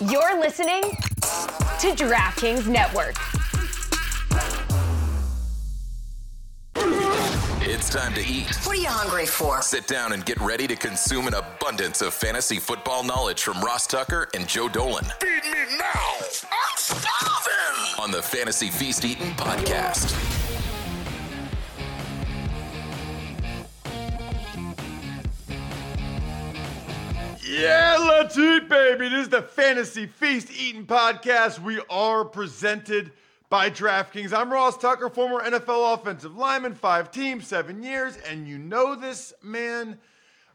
You're listening to DraftKings Network. It's time to eat. What are you hungry for? Sit down and get ready to consume an abundance of fantasy football knowledge from Ross Tucker and Joe Dolan Feed me now. I'm starving. on the Fantasy Feast Eating podcast. Yeah, let's eat, baby. This is the Fantasy Feast Eating Podcast. We are presented by DraftKings. I'm Ross Tucker, former NFL offensive lineman, five teams, seven years, and you know this, man.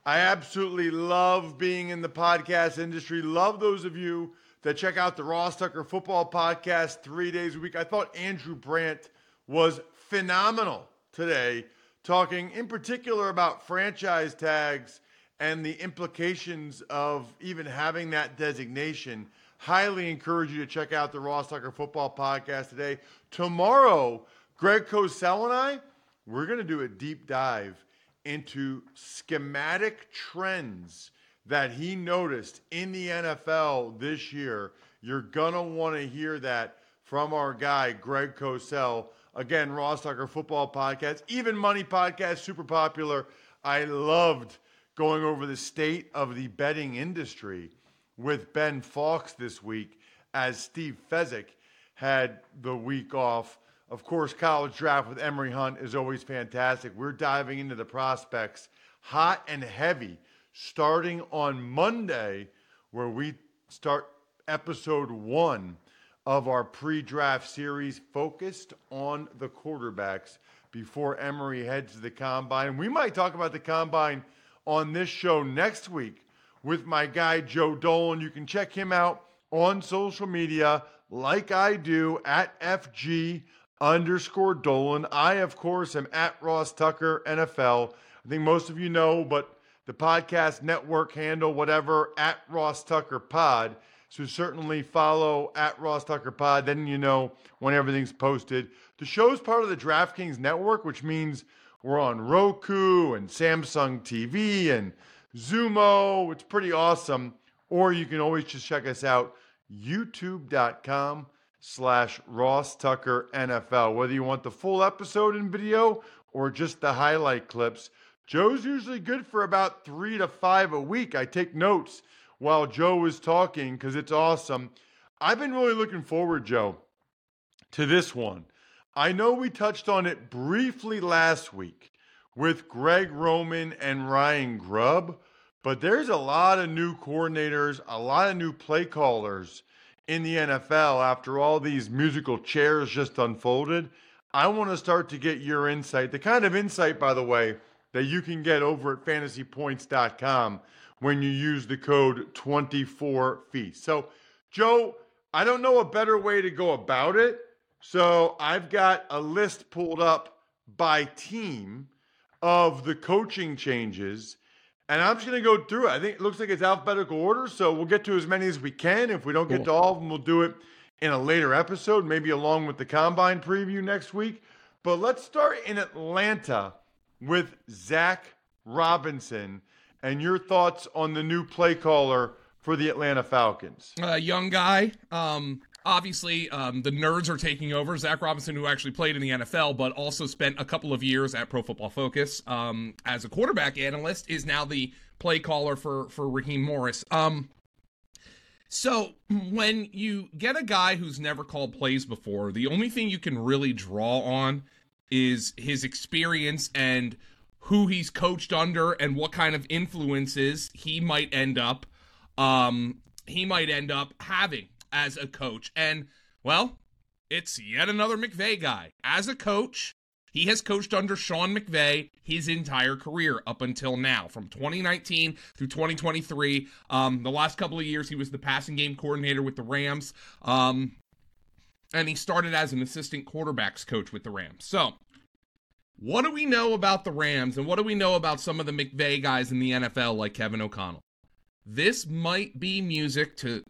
I absolutely love being in the podcast industry. Love those of you that check out the Ross Tucker Football Podcast three days a week. I thought Andrew Brandt was phenomenal today, talking in particular about franchise tags and the implications of even having that designation. Highly encourage you to check out the Ross Tucker Football Podcast today. Tomorrow, Greg Cosell and I, we're going to do a deep dive into schematic trends that he noticed in the NFL this year. You're going to want to hear that from our guy, Greg Cosell. Again, Ross Tucker Football Podcast, even Money Podcast, super popular. I loved going over the state of the betting industry with Ben Fawkes this week as Steve Fezzik had the week off. Of course, college draft with Emory Hunt is always fantastic. We're diving into the prospects hot and heavy starting on Monday, where we start episode one of our pre draft series focused on the quarterbacks before Emory heads to the combine. We might talk about the combine on this show next week with my guy Joe Dolan. You can check him out on social media like I do at FG underscore Dolan. I, of course, am at Ross Tucker NFL. I think most of you know, but the podcast network handle, whatever, at Ross Tucker Pod. So certainly follow at Ross Tucker Pod. Then you know when everything's posted. The show's part of the DraftKings network, which means we're on Roku and Samsung TV and Xumo. It's pretty awesome. Or you can always just check us out, youtube.com slash Ross Tucker NFL. Whether you want the full episode in video or just the highlight clips, Joe's usually good for about three to five a week. I take notes while Joe is talking because it's awesome. I've been really looking forward, Joe, to this one. I know we touched on it briefly last week with Greg Roman and Ryan Grubb, but there's a lot of new coordinators, a lot of new play callers in the NFL after all these musical chairs just unfolded. I want to start to get your insight, the kind of insight, by the way, that you can get over at fantasypoints.com when you use the code 24feast. So, Joe, I don't know a better way to go about it. So, I've got a list pulled up by team of the coaching changes, and I'm just going to go through it. I think it looks like it's alphabetical order, so we'll get to as many as we can. If we don't get to all of them, we'll do it in a later episode, maybe along with the combine preview next week. But let's start in Atlanta with Zach Robinson and your thoughts on the new play caller for the Atlanta Falcons. uh, young guy. Um, obviously, um, the nerds are taking over. Zach Robinson, who actually played in the NFL, but also spent a couple of years at Pro Football Focus um, as a quarterback analyst, is now the play caller for for Raheem Morris. Um, so when you get a guy who's never called plays before, the only thing you can really draw on is his experience and who he's coached under and what kind of influences he might end up um he might end up having as a coach. And well, it's yet another McVay guy. As a coach, he has coached under Sean McVay his entire career up until now, from 2019 through 2023. Um, the last couple of years, he was the passing game coordinator with the Rams. Um, and he started as an assistant quarterbacks coach with the Rams. So, what do we know about the Rams and what do we know about some of the McVay guys in the NFL like Kevin O'Connell? This might be music to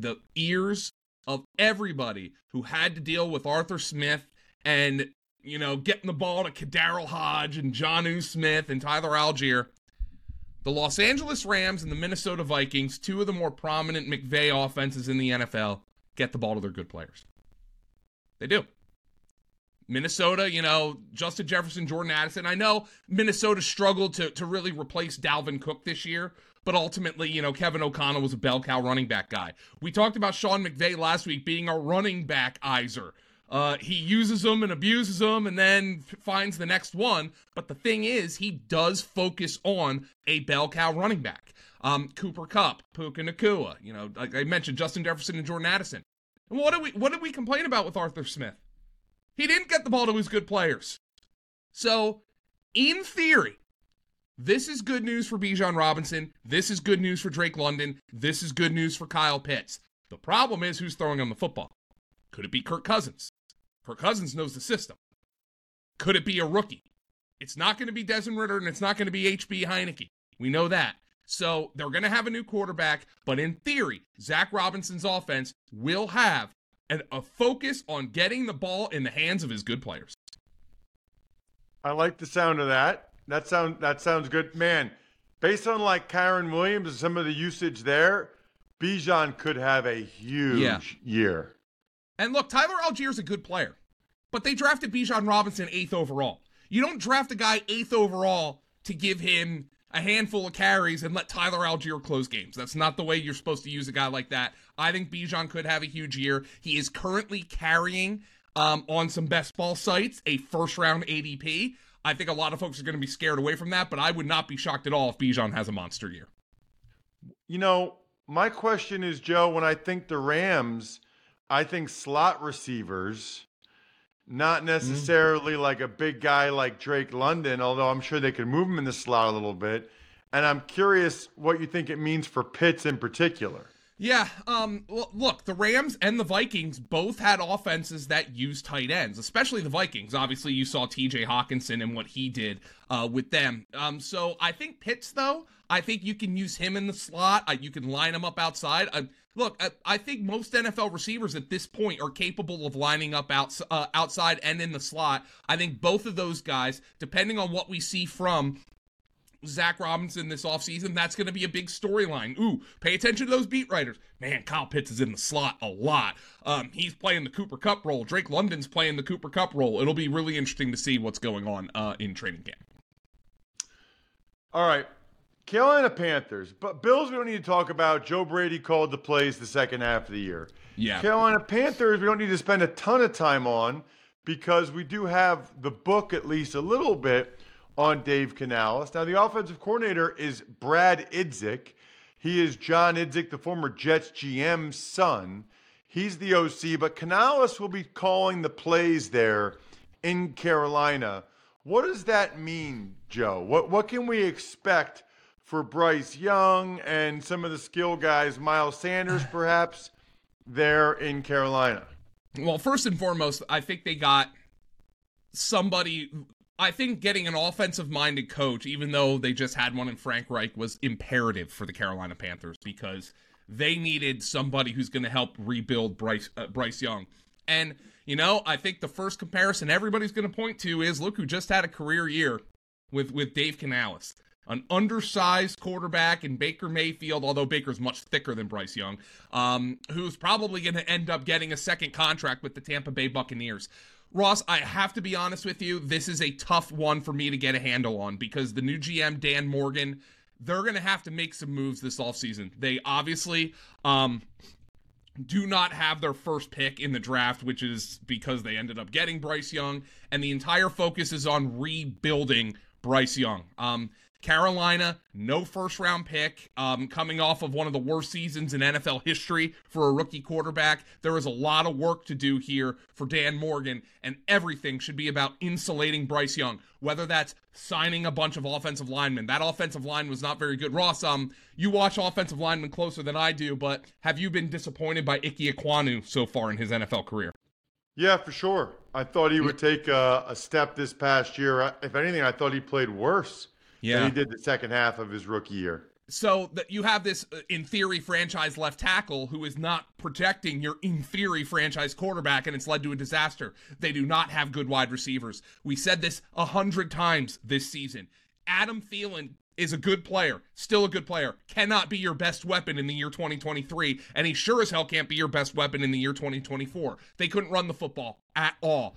the ears of everybody who had to deal with Arthur Smith and, you know, getting the ball to KhaDarel Hodge and Jonnu Smith and Tyler Allgeier. The Los Angeles Rams and the Minnesota Vikings, two of the more prominent McVay offenses in the NFL, get the ball to their good players. They do. Minnesota, you know, Justin Jefferson, Jordan Addison. I know Minnesota struggled to, to really replace Dalvin Cook this year, but ultimately, you know, Kevin O'Connell was a bell cow running back guy. We talked about Sean McVay last week being a running back Iser. Uh, he uses them and abuses them and then finds the next one. But the thing is, he does focus on a bell cow running back. Um, Cooper Kupp, Puka Nacua, you know, like I mentioned, Justin Jefferson and Jordan Addison. And what did we what did we complain about with Arthur Smith? He didn't get the ball to his good players. So, in theory, this is good news for Bijan Robinson. This is good news for Drake London. This is good news for Kyle Pitts. The problem is who's throwing him the football. Could it be Kirk Cousins? Kirk Cousins knows the system. Could it be a rookie? It's not going to be Desmond Ridder and it's not going to be HB Heinicke. We know that. So they're going to have a new quarterback, but in theory, Zac Robinson's offense will have and a focus on getting the ball in the hands of his good players. I like the sound of that. That sound that sounds good, man. Based on like Kyren Williams and some of the usage there, Bijan could have a huge Yeah. year. And look, Tyler Allgeier's a good player, but they drafted Bijan Robinson eighth overall. You don't draft a guy eighth overall to give him a handful of carries and let Tyler Allgeier close games. That's not the way you're supposed to use a guy like that. I think Bijan could have a huge year. He is currently carrying um, on some best ball sites a first round ADP. I think a lot of folks are going to be scared away from that, but I would not be shocked at all if Bijan has a monster year. You know, my question is, Joe, when I think the Rams, I think slot receivers, not mm-hmm. necessarily like a big guy like Drake London, although I'm sure they could move him in the slot a little bit. And I'm curious what you think it means for Pitts in particular. Yeah, um, look, the Rams and the Vikings both had offenses that used tight ends, especially the Vikings. Obviously, you saw TJ Hockenson and what he did uh, with them. Um, so I think Pitts, though, I think you can use him in the slot. Uh, you can line him up outside. Uh, look, I, I think most NFL receivers at this point are capable of lining up outs, uh, outside and in the slot. I think both of those guys, depending on what we see from Zach Robinson this offseason, that's going to be a big storyline. Ooh, pay attention to those beat writers. Man, Kyle Pitts is in the slot a lot. Um, he's playing the Cooper Kupp role. Drake London's playing the Cooper Kupp role. It'll be really interesting to see what's going on uh, in training camp. All right. Carolina Panthers. But Bills, we don't need to talk about. Joe Brady called the plays the second half of the year. Yeah. Carolina Panthers, we don't need to spend a ton of time on because we do have the book at least a little bit on Dave Canales. Now, the offensive coordinator is Brad Idzik. He is John Idzik, the former Jets GM's son. He's the OC, but Canales will be calling the plays there in Carolina. What does that mean, Joe? What what can we expect for Bryce Young and some of the skill guys, Miles Sanders perhaps, there in Carolina? Well, first and foremost, I think they got somebody. I think getting an offensive minded coach, even though they just had one in Frank Reich, was imperative for the Carolina Panthers because they needed somebody who's going to help rebuild Bryce uh, Bryce Young. And you know, I think the first comparison everybody's going to point to is look who just had a career year with with Dave Canales, an undersized quarterback in Baker Mayfield, although Baker's much thicker than Bryce Young, um, who's probably going to end up getting a second contract with the Tampa Bay Buccaneers. Ross, I have to be honest with you. This is a tough one for me to get a handle on because the new GM, Dan Morgan, they're going to have to make some moves this offseason. They obviously um, do not have their first pick in the draft, which is because they ended up getting Bryce Young, and the entire focus is on rebuilding Bryce Young. Um, Carolina, no first round pick, um, coming off of one of the worst seasons in NFL history for a rookie quarterback. There is a lot of work to do here for Dan Morgan, and everything should be about insulating Bryce Young, whether that's signing a bunch of offensive linemen. That offensive line was not very good. Ross, um, you watch offensive linemen closer than I do, but have you been disappointed by Ike Ekwonu so far in his NFL career? Yeah, for sure. I thought he would take a, a step this past year. If anything, I thought he played worse than he did the second half of his rookie year. So that you have this, uh, in theory, franchise left tackle who is not protecting your, in theory, franchise quarterback, and it's led to a disaster. They do not have good wide receivers. We said this a hundred times this season. Adam Thielen is a good player, still a good player, cannot be your best weapon in the year 2023, and he sure as hell can't be your best weapon in the year 2024. They couldn't run the football at all.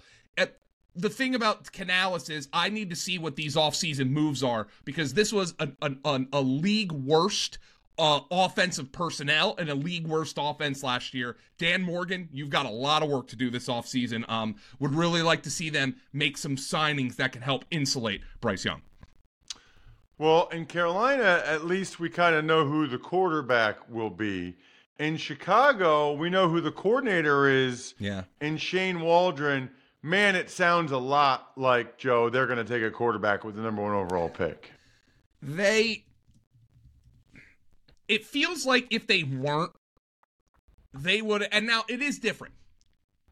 The thing about Canales is I need to see what these offseason moves are because this was a, a, a league worst uh, offensive personnel and a league worst offense last year. Dan Morgan, you've got a lot of work to do this offseason. Um, would really like to see them make some signings that can help insulate Bryce Young. Well, in Carolina, at least we kind of know who the quarterback will be. In Chicago, we know who the coordinator is. Yeah. In Shane Waldron, man, it sounds a lot like Joe. They're going to take a quarterback with the number one overall pick. They. It feels like if they weren't, they would. And now it is different.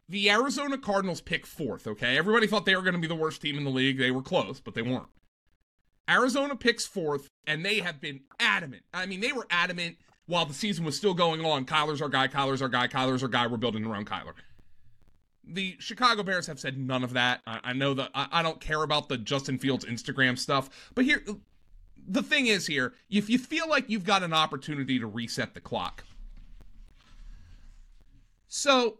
The Arizona Cardinals pick fourth, okay? Everybody thought they were going to be the worst team in the league. They were close, but they weren't. Arizona picks fourth, and they have been adamant. I mean, they were adamant while the season was still going on. Kyler's our guy, Kyler's our guy, Kyler's our guy. We're building around Kyler. The Chicago Bears have said none of that. I, I know that I, I don't care about the Justin Fields Instagram stuff, but here, the thing is here, if you feel like you've got an opportunity to reset the clock. So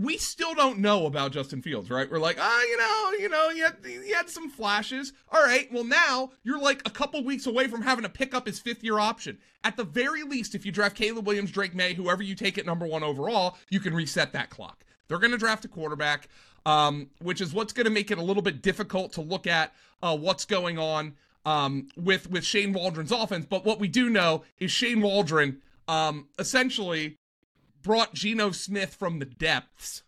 we still don't know about Justin Fields, right? We're like, ah, oh, you know, you know, he had, he had some flashes. All right, well now you're like a couple weeks away from having to pick up his fifth year option. At the very least, if you draft Caleb Williams, Drake Maye, whoever you take at number one overall, you can reset that clock. They're going to draft a quarterback, um, which is what's going to make it a little bit difficult to look at uh, what's going on um, with with Shane Waldron's offense. But what we do know is Shane Waldron um, essentially brought Geno Smith from the depths.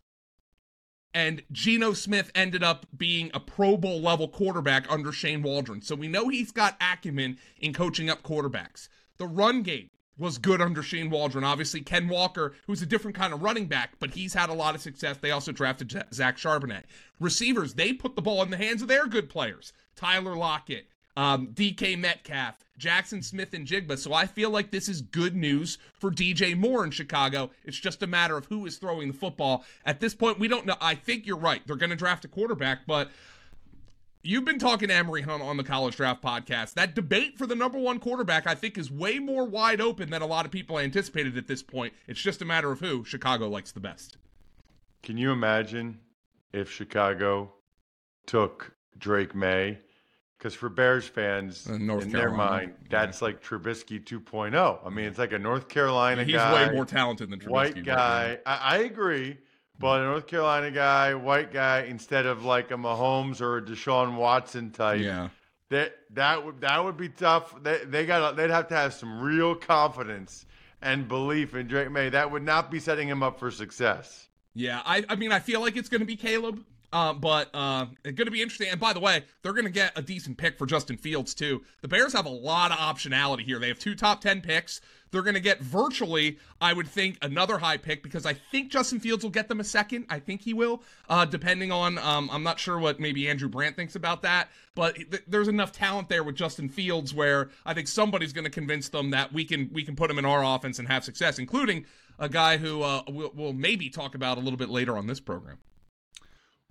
And Geno Smith ended up being a Pro Bowl level quarterback under Shane Waldron. So we know he's got acumen in coaching up quarterbacks. The run game was good under Shane Waldron. Obviously, Ken Walker, who's a different kind of running back, but he's had a lot of success. They also drafted Zach Charbonnet. Receivers, they put the ball in the hands of their good players. Tyler Lockett, um, DK Metcalf, Jaxon Smith-Njigba. So I feel like this is good news for DJ Moore in Chicago. It's just a matter of who is throwing the football. At this point, we don't know. I think you're right. They're going to draft a quarterback, but you've been talking to Emory Hunt on the College Draft Podcast. That debate for the number one quarterback, I think, is way more wide open than a lot of people anticipated at this point. It's just a matter of who Chicago likes the best. Can you imagine if Chicago took Drake Maye? Because for Bears fans, in North their Carolina. mind, that's like Trubisky 2.0. I mean, it's like a North Carolina He's guy, He's way more talented than Trubisky. white guy. I, I agree, but a North Carolina guy, white guy, instead of like a Mahomes or a Deshaun Watson type. Yeah. That that would that would be tough. They they got they'd have to have some real confidence and belief in Drake Maye. That would not be setting him up for success. Yeah, I, I mean, I feel like it's going to be Caleb, uh, but uh, it's going to be interesting. And by the way, they're going to get a decent pick for Justin Fields too. The Bears have a lot of optionality here. They have two top ten picks. They're going to get virtually, I would think, another high pick because I think Justin Fields will get them a second. I think he will, uh, depending on. Um, I'm not sure what maybe Andrew Brandt thinks about that, but th- there's enough talent there with Justin Fields where I think somebody's going to convince them that we can we can put him in our offense and have success, including a guy who uh, we'll, we'll maybe talk about a little bit later on this program.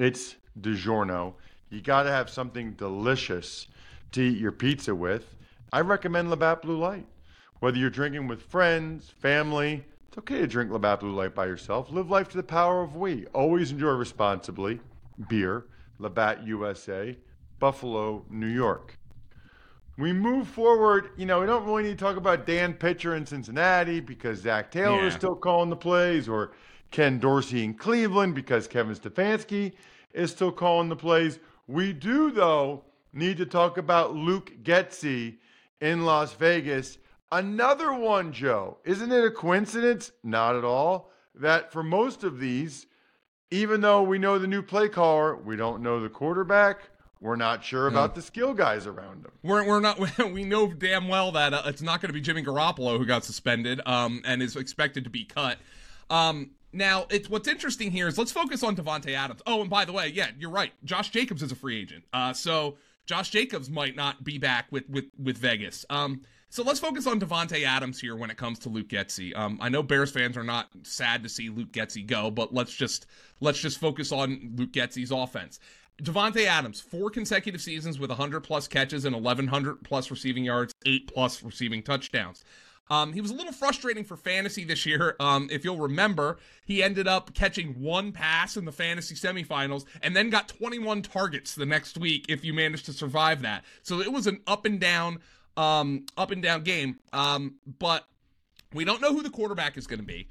it's DiGiorno. You got to have something delicious to eat your pizza with. I recommend Labatt Blue Light. Whether you're drinking with friends, family, it's okay to drink Labatt Blue Light by yourself. Live life to the power of we. Always enjoy responsibly. Beer, Labatt USA, Buffalo, New York. We move forward. You know, we don't really need to talk about Dan Pitcher in Cincinnati because Zach Taylor is still calling the plays, or Ken Dorsey in Cleveland because Kevin Stefanski is still calling the plays. We do, though, need to talk about Luke Getsy in Las Vegas. Another one, Joe. Isn't it a coincidence? Not at all. That for most of these, even though we know the new play caller, we don't know the quarterback we're not sure about the skill guys around him. We're, we're not we know damn well that uh, it's not going to be Jimmy Garoppolo who got suspended um, and is expected to be cut. Um, now, it's what's interesting here is let's focus on Davante Adams. Oh, and by the way, yeah, you're right. Josh Jacobs is a free agent. Uh, so Josh Jacobs might not be back with with with Vegas. Um, so let's focus on Davante Adams here when it comes to Luke Getsy. Um, I know Bears fans are not sad to see Luke Getsy go, but let's just let's just focus on Luke Getsy's offense. Davante Adams, four consecutive seasons with 100 plus catches and 1100 plus receiving yards, eight plus receiving touchdowns. Um, he was a little frustrating for fantasy this year. Um, if you'll remember, he ended up catching one pass in the fantasy semifinals and then got 21 targets the next week if you managed to survive that. So it was an up and down, um, up and down game. Um, but we don't know who the quarterback is going to be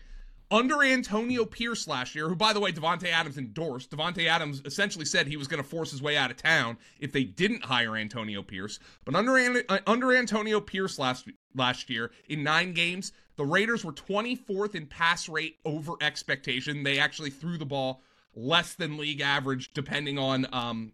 under Antonio Pierce last year, who, by the way, Davante Adams endorsed. Davante Adams essentially said he was going to force his way out of town if they didn't hire Antonio Pierce. But under uh, under Antonio Pierce last last year in nine games, the Raiders were 24th in pass rate over expectation. They actually threw the ball less than league average, depending on um,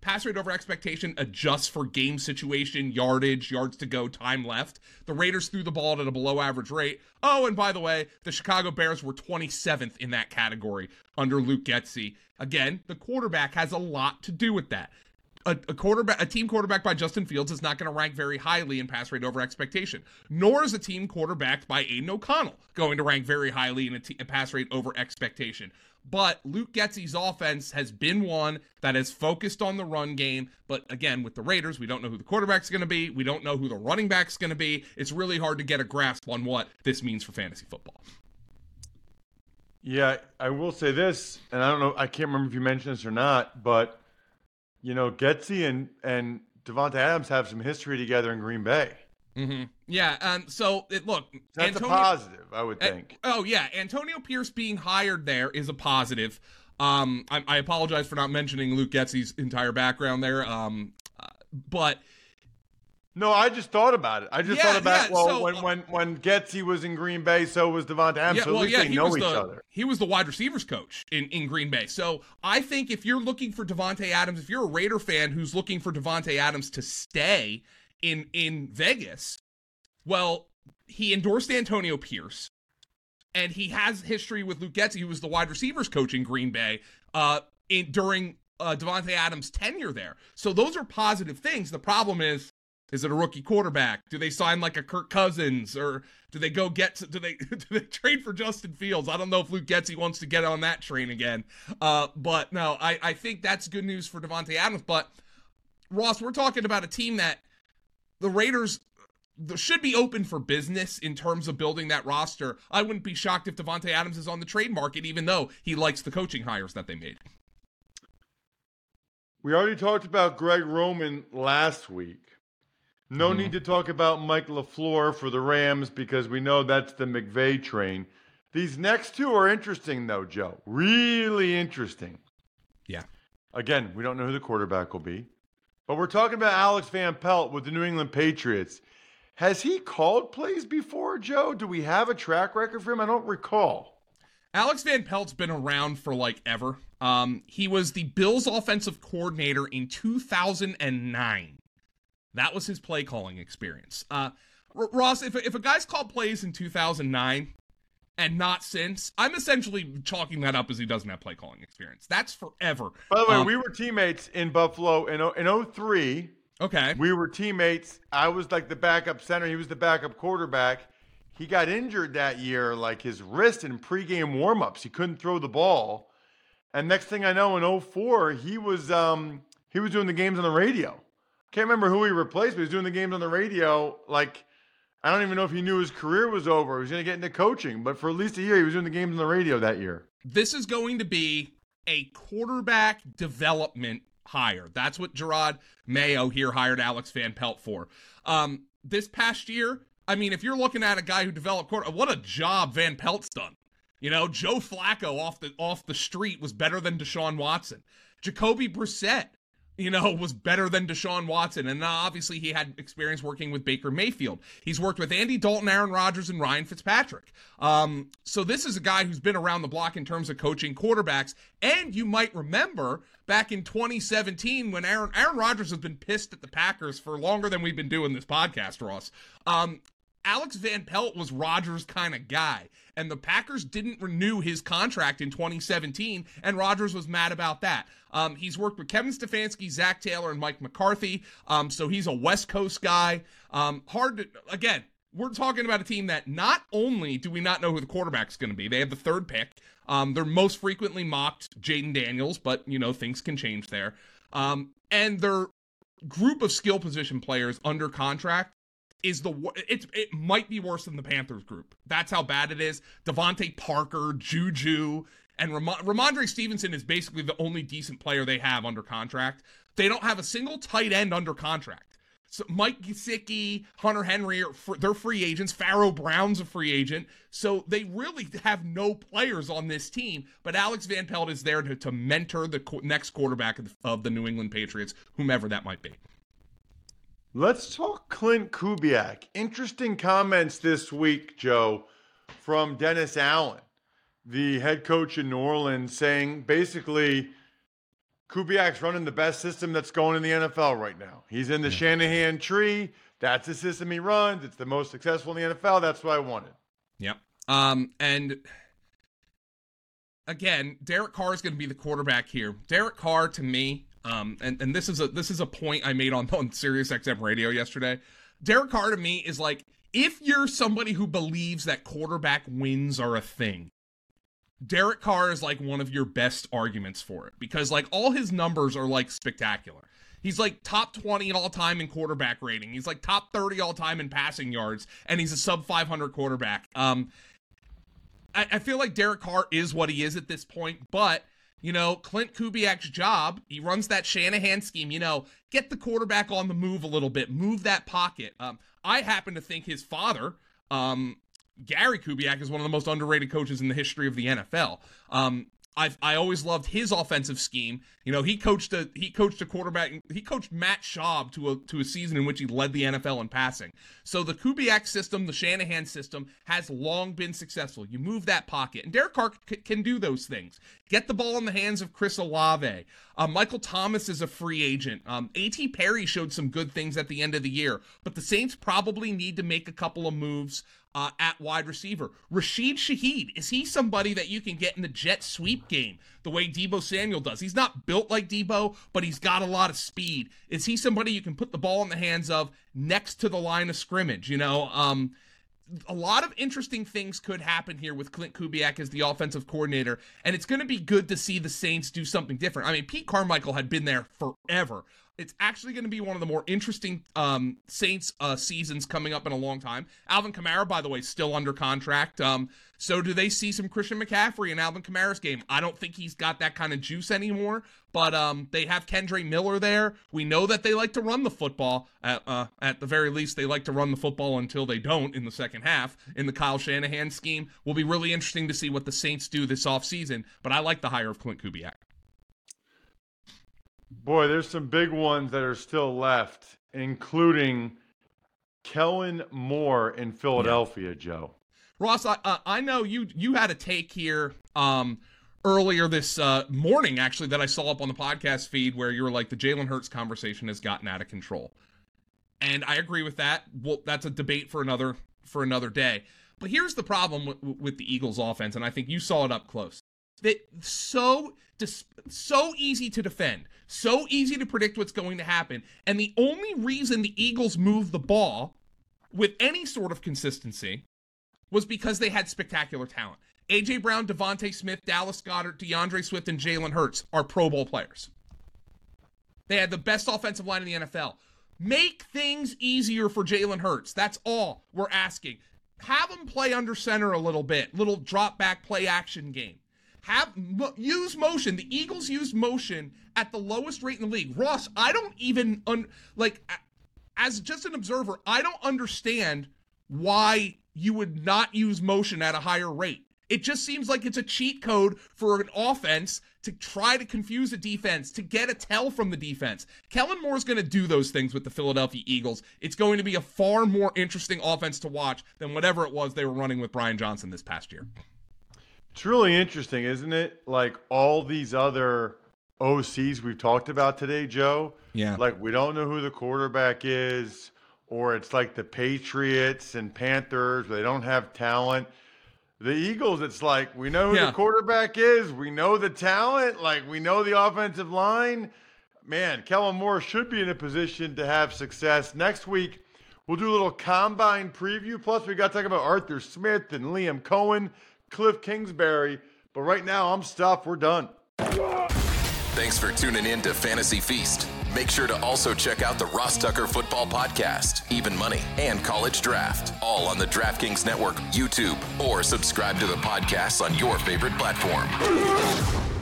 pass rate over expectation adjusts for game situation, yardage, yards to go, time left. The Raiders threw the ball at a below average rate. Oh, and by the way, the Chicago Bears were 27th in that category under Luke Getsy. Again, the quarterback has a lot to do with that. A, a, quarterback, a team quarterback by Justin Fields is not going to rank very highly in pass rate over expectation. Nor is a team quarterbacked by Aidan O'Connell going to rank very highly in a, t- a pass rate over expectation. But Luke Getsy's offense has been one that has focused on the run game. But again, with the Raiders, we don't know who the quarterback's going to be. We don't know who the running back's going to be. It's really hard to get a grasp on what this means for fantasy football. Yeah, I will say this, and I don't know, I can't remember if you mentioned this or not, but you know, Getsy and and Davante Adams have some history together in Green Bay. Mm-hmm. Yeah, and so it, look, that's Antonio, a positive, I would think. Uh, oh yeah, Antonio Pierce being hired there is a positive. Um, I, I apologize for not mentioning Luke Getsy's entire background there. Um, uh, but no, I just thought about it. I just yeah, thought about yeah, well, so, when when when Getsy was in Green Bay, so was Davante Adams. Yeah, so well, yeah, he know each the, other. He was the wide receivers coach in, in Green Bay. So I think if you're looking for Davante Adams, if you're a Raider fan who's looking for Davante Adams to stay in in Vegas, well, he endorsed Antonio Pierce, and he has history with Luke Getsy, who was the wide receivers coach in Green Bay uh, in during uh, Davante Adams' tenure there. So those are positive things. The problem is is it a rookie quarterback? Do they sign like a Kirk Cousins or do they go get to, do they do they trade for Justin Fields? I don't know if Luke Getsy wants to get on that train again. Uh, but no, I, I think that's good news for Davante Adams. But Ross, we're talking about a team that the Raiders should be open for business in terms of building that roster. I wouldn't be shocked if Davante Adams is on the trade market, even though he likes the coaching hires that they made. We already talked about Greg Roman last week. No mm-hmm. need to talk about Mike LaFleur for the Rams because we know that's the McVay train. These next two are interesting, though, Joe. Really interesting. Yeah. Again, we don't know who the quarterback will be, but we're talking about Alex Van Pelt with the New England Patriots. Has he called plays before, Joe? Do we have a track record for him? I don't recall. Alex Van Pelt's been around for like ever. Um, he was the Bills' offensive coordinator in 2009. That was his play calling experience. Uh, Ross, if, if a guy's called plays in 2009 and not since, I'm essentially chalking that up as he doesn't have play calling experience. That's forever. By the way, um, we were teammates in Buffalo in, in 03. Okay. We were teammates. I was like the backup center. He was the backup quarterback. He got injured that year, like his wrist in pregame warmups. He couldn't throw the ball. And next thing I know, in 04, he was um, he was doing the games on the radio. Can't remember who he replaced, but he was doing the games on the radio. Like, I don't even know if he knew his career was over. He was going to get into coaching, but for at least a year, he was doing the games on the radio that year. This is going to be a quarterback development hire. That's what Jerod Mayo here hired Alex Van Pelt for. Um, this past year, I mean, if you're looking at a guy who developed quarter, what a job Van Pelt's done. You know, Joe Flacco off the off the street was better than Deshaun Watson. Jacoby Brissett you know, was better than Deshaun Watson. And obviously, he had experience working with Baker Mayfield. He's worked with Andy Dalton, Aaron Rodgers, and Ryan Fitzpatrick. Um, so this is a guy who's been around the block in terms of coaching quarterbacks. And you might remember back in 2017 when Aaron Aaron Rodgers has been pissed at the Packers for longer than we've been doing this podcast, Ross. Um, Alex Van Pelt was Rodgers' kind of guy, and the Packers didn't renew his contract in 2017, and Rodgers was mad about that. Um, he's worked with Kevin Stefanski, Zach Taylor, and Mike McCarthy, um, so he's a West Coast guy. Um, hard to, again, we're talking about a team that not only do we not know who the quarterback's going to be, they have the third pick. Um, they're most frequently mocked Jayden Daniels, but, you know, things can change there. Um, and their group of skill position players under contract is the it's it might be worse than the Panthers group. That's how bad it is. DeVante Parker, Juju, and Ram- Rhamondre Stevenson is basically the only decent player they have under contract. They don't have a single tight end under contract. So Mike Gesicki, Hunter Henry, are fr- they're free agents. Pharaoh Brown's a free agent. So they really have no players on this team. But Alex Van Pelt is there to, to mentor the co- next quarterback of the, of the New England Patriots, whomever that might be. Let's talk Clint Kubiak. Interesting comments this week, Joe, from Dennis Allen, the head coach in New Orleans, saying basically Kubiak's running the best system that's going in the NFL right now. He's in the. Shanahan tree. That's the system he runs. It's the most successful in the NFL. That's what I wanted. Yep. Um, and again, Derek Carr is going to be the quarterback here. Derek Carr, to me, um, and, and this is a this is a point I made on on Sirius XM radio yesterday. Derek Carr to me is like if you're somebody who believes that quarterback wins are a thing, Derek Carr is like one of your best arguments for it because like all his numbers are like spectacular. He's like top 20 all time in quarterback rating. He's like top 30 all time in passing yards, and he's a sub 500 quarterback. Um, I, I feel like Derek Carr is what he is at this point, but you know, Clint Kubiak's job, he runs that Shanahan scheme, you know, get the quarterback on the move a little bit, move that pocket. Um, I happen to think his father, um, Gary Kubiak, is one of the most underrated coaches in the history of the NFL. Um, I've I always loved his offensive scheme. You know, he coached a he coached a quarterback. He coached Matt Schaub to a to a season in which he led the NFL in passing. So the Kubiak system, the Shanahan system, has long been successful. You move that pocket, and Derek Carr c- can do those things. Get the ball in the hands of Chris Olave. Uh, Michael Thomas is a free agent. Um, A.T. Perry showed some good things at the end of the year, but the Saints probably need to make a couple of moves uh, at wide receiver. Rashid Shaheed, is he somebody that you can get in the jet sweep game the way Deebo Samuel does? He's not built like Deebo, but he's got a lot of speed. Is he somebody you can put the ball in the hands of next to the line of scrimmage? You know, um, a lot of interesting things could happen here with Clint Kubiak as the offensive coordinator, and it's going to be good to see the Saints do something different. I mean, Pete Carmichael had been there forever. It's actually going to be one of the more interesting um, Saints uh, seasons coming up in a long time. Alvin Kamara, by the way, still under contract. Um, so do they see some Christian McCaffrey in Alvin Kamara's game? I don't think he's got that kind of juice anymore. But um, they have Kendre Miller there. We know that they like to run the football. At, uh, at the very least, they like to run the football until they don't in the second half in the Kyle Shanahan scheme. Will be really interesting to see what the Saints do this offseason. But I like the hire of Clint Kubiak. Boy, there's some big ones that are still left, including Kellen Moore in Philadelphia, yeah. Joe. Ross, I, uh, I know you you had a take here um, earlier this uh, morning, actually, that I saw up on the podcast feed where you were like, the Jalen Hurts conversation has gotten out of control, and I agree with that. Well, that's a debate for another for another day. But here's the problem with, with the Eagles' offense, and I think you saw it up close. That so so easy to defend, so easy to predict what's going to happen, and the only reason the Eagles move the ball with any sort of consistency was because they had spectacular talent. AJ Brown, DeVonta Smith, Dallas Goedert, D'Andre Swift, and Jalen Hurts are Pro Bowl players. They had the best offensive line in the NFL. Make things easier for Jalen Hurts. That's all we're asking. Have him play under center a little bit, little drop back play action game. Have use motion. The Eagles used motion at the lowest rate in the league. Ross, I don't even un, like as just an observer, I don't understand why you would not use motion at a higher rate. It just seems like it's a cheat code for an offense to try to confuse a defense, to get a tell from the defense. Kellen Moore is going to do those things with the Philadelphia Eagles. It's going to be a far more interesting offense to watch than whatever it was they were running with Brian Johnson this past year. It's really interesting, isn't it? Like all these other OCs we've talked about today, Joe. Yeah. Like we don't know who the quarterback is, or it's like the Patriots and Panthers, they don't have talent. The Eagles, it's like we know who Yeah. the quarterback is, we know the talent, like we know the offensive line. Man, Kellen Moore should be in a position to have success. Next week, we'll do a little combine preview. Plus, we got to talk about Arthur Smith and Liam Coen, Cliff Kingsbury. But right now, I'm stuffed. We're done. Thanks for tuning in to Fantasy Feast. Make sure to also check out the Ross Tucker Football Podcast, Even Money, and College Draft, all on the DraftKings Network, YouTube, or subscribe to the podcasts on your favorite platform.